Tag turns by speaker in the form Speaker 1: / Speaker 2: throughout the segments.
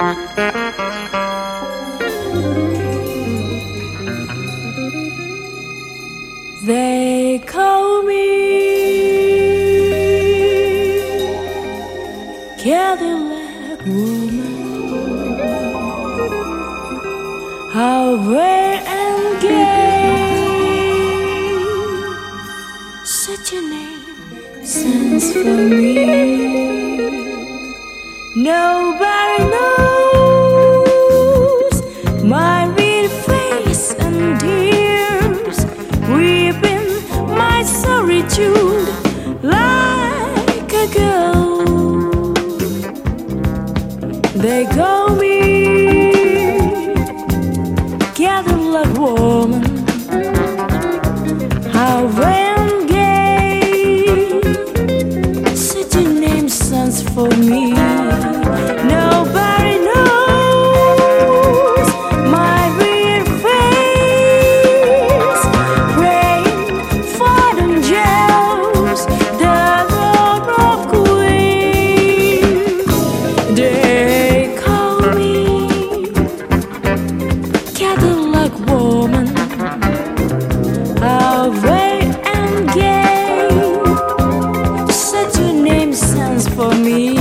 Speaker 1: They call me Cadillac woman. How rare and gay such a name sends for me. Nobody. attitude like a girl. They call me woman. However. for me.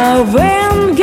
Speaker 1: When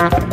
Speaker 1: Thank